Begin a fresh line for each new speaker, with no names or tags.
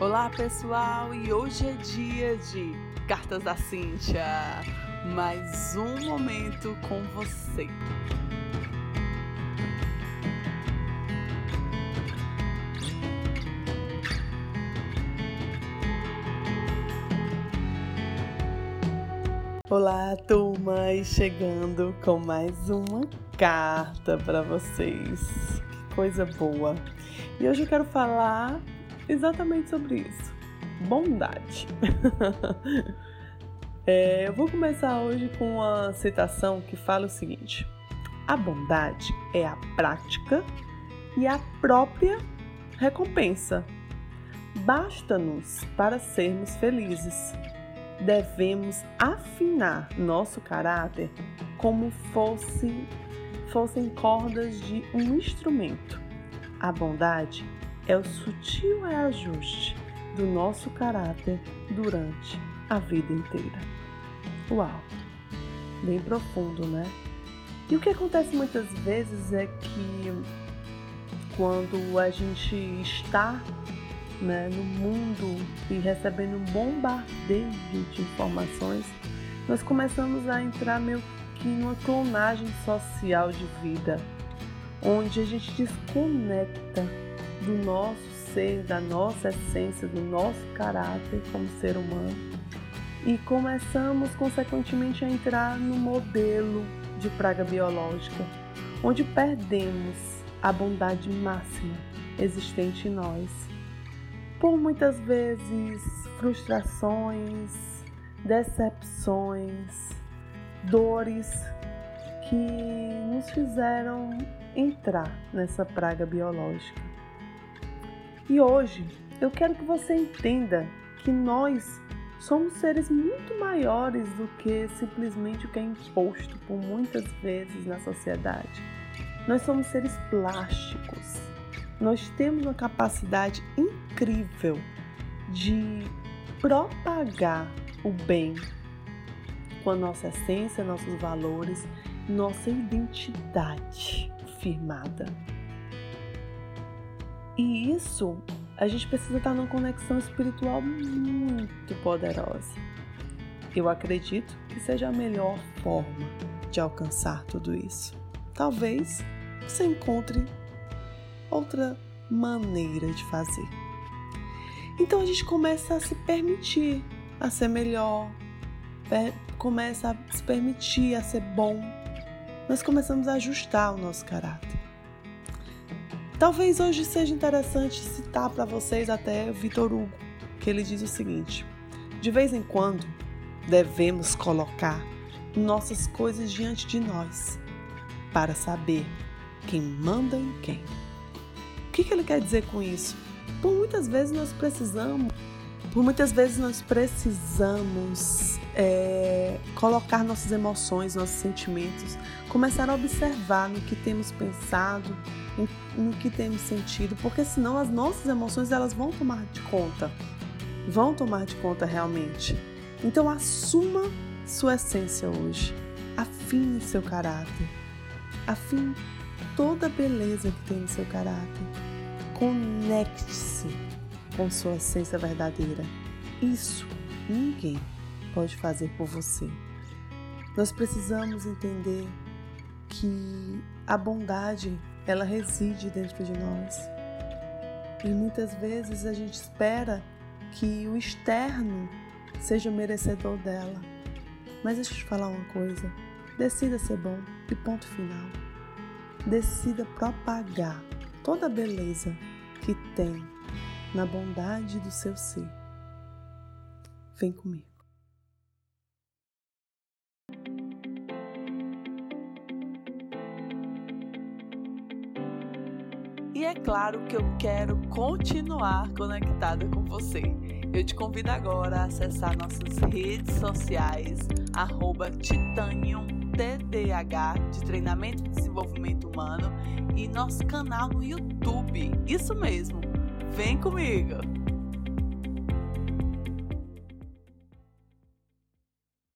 Olá pessoal, e hoje é dia de Cartas da Cíntia. Mais um momento com você. Olá, turma, e chegando com mais uma carta para vocês. Que coisa boa! E hoje eu quero falar exatamente sobre isso: bondade. é, eu vou começar hoje com uma citação que fala o seguinte: a bondade é a prática e a própria recompensa. Basta-nos para sermos felizes devemos afinar nosso caráter como fosse, fossem cordas de um instrumento. A bondade é o sutil reajuste do nosso caráter durante a vida inteira. Uau! Bem profundo, né? E o que acontece muitas vezes é que quando a gente está né, no mundo e recebendo um bombardeio de informações, nós começamos a entrar meio que numa clonagem social de vida, onde a gente desconecta do nosso ser, da nossa essência, do nosso caráter como ser humano e começamos consequentemente a entrar no modelo de praga biológica, onde perdemos a bondade máxima existente em nós por muitas vezes frustrações, decepções, dores que nos fizeram entrar nessa praga biológica. E hoje eu quero que você entenda que nós somos seres muito maiores do que simplesmente o que é imposto por muitas vezes na sociedade. Nós somos seres plásticos. Nós temos uma capacidade incrível de propagar o bem com a nossa essência, nossos valores, nossa identidade firmada. E isso a gente precisa estar numa conexão espiritual muito poderosa. Eu acredito que seja a melhor forma de alcançar tudo isso. Talvez você encontre outra maneira de fazer. Então a gente começa a se permitir a ser melhor, começa a se permitir a ser bom. Nós começamos a ajustar o nosso caráter. Talvez hoje seja interessante citar para vocês até Vitor Hugo, que ele diz o seguinte: de vez em quando devemos colocar nossas coisas diante de nós para saber quem manda em quem. O que, que ele quer dizer com isso? Por muitas vezes nós precisamos, por muitas vezes nós precisamos é, colocar nossas emoções, nossos sentimentos, começar a observar no que temos pensado, no que temos sentido, porque senão as nossas emoções elas vão tomar de conta, vão tomar de conta realmente. Então assuma sua essência hoje, afine seu caráter, afine toda a beleza que tem no seu caráter Conecte-se com sua essência verdadeira. Isso ninguém pode fazer por você. Nós precisamos entender que a bondade ela reside dentro de nós. E muitas vezes a gente espera que o externo seja merecedor dela. Mas deixa eu te falar uma coisa. Decida ser bom e ponto final. Decida propagar toda a beleza que tem na bondade do seu ser. Vem comigo. E é claro que eu quero continuar conectada com você. Eu te convido agora a acessar nossas redes sociais, arroba Titanium TDH de Treinamento e Desenvolvimento Humano e nosso canal no YouTube. Isso mesmo, vem comigo!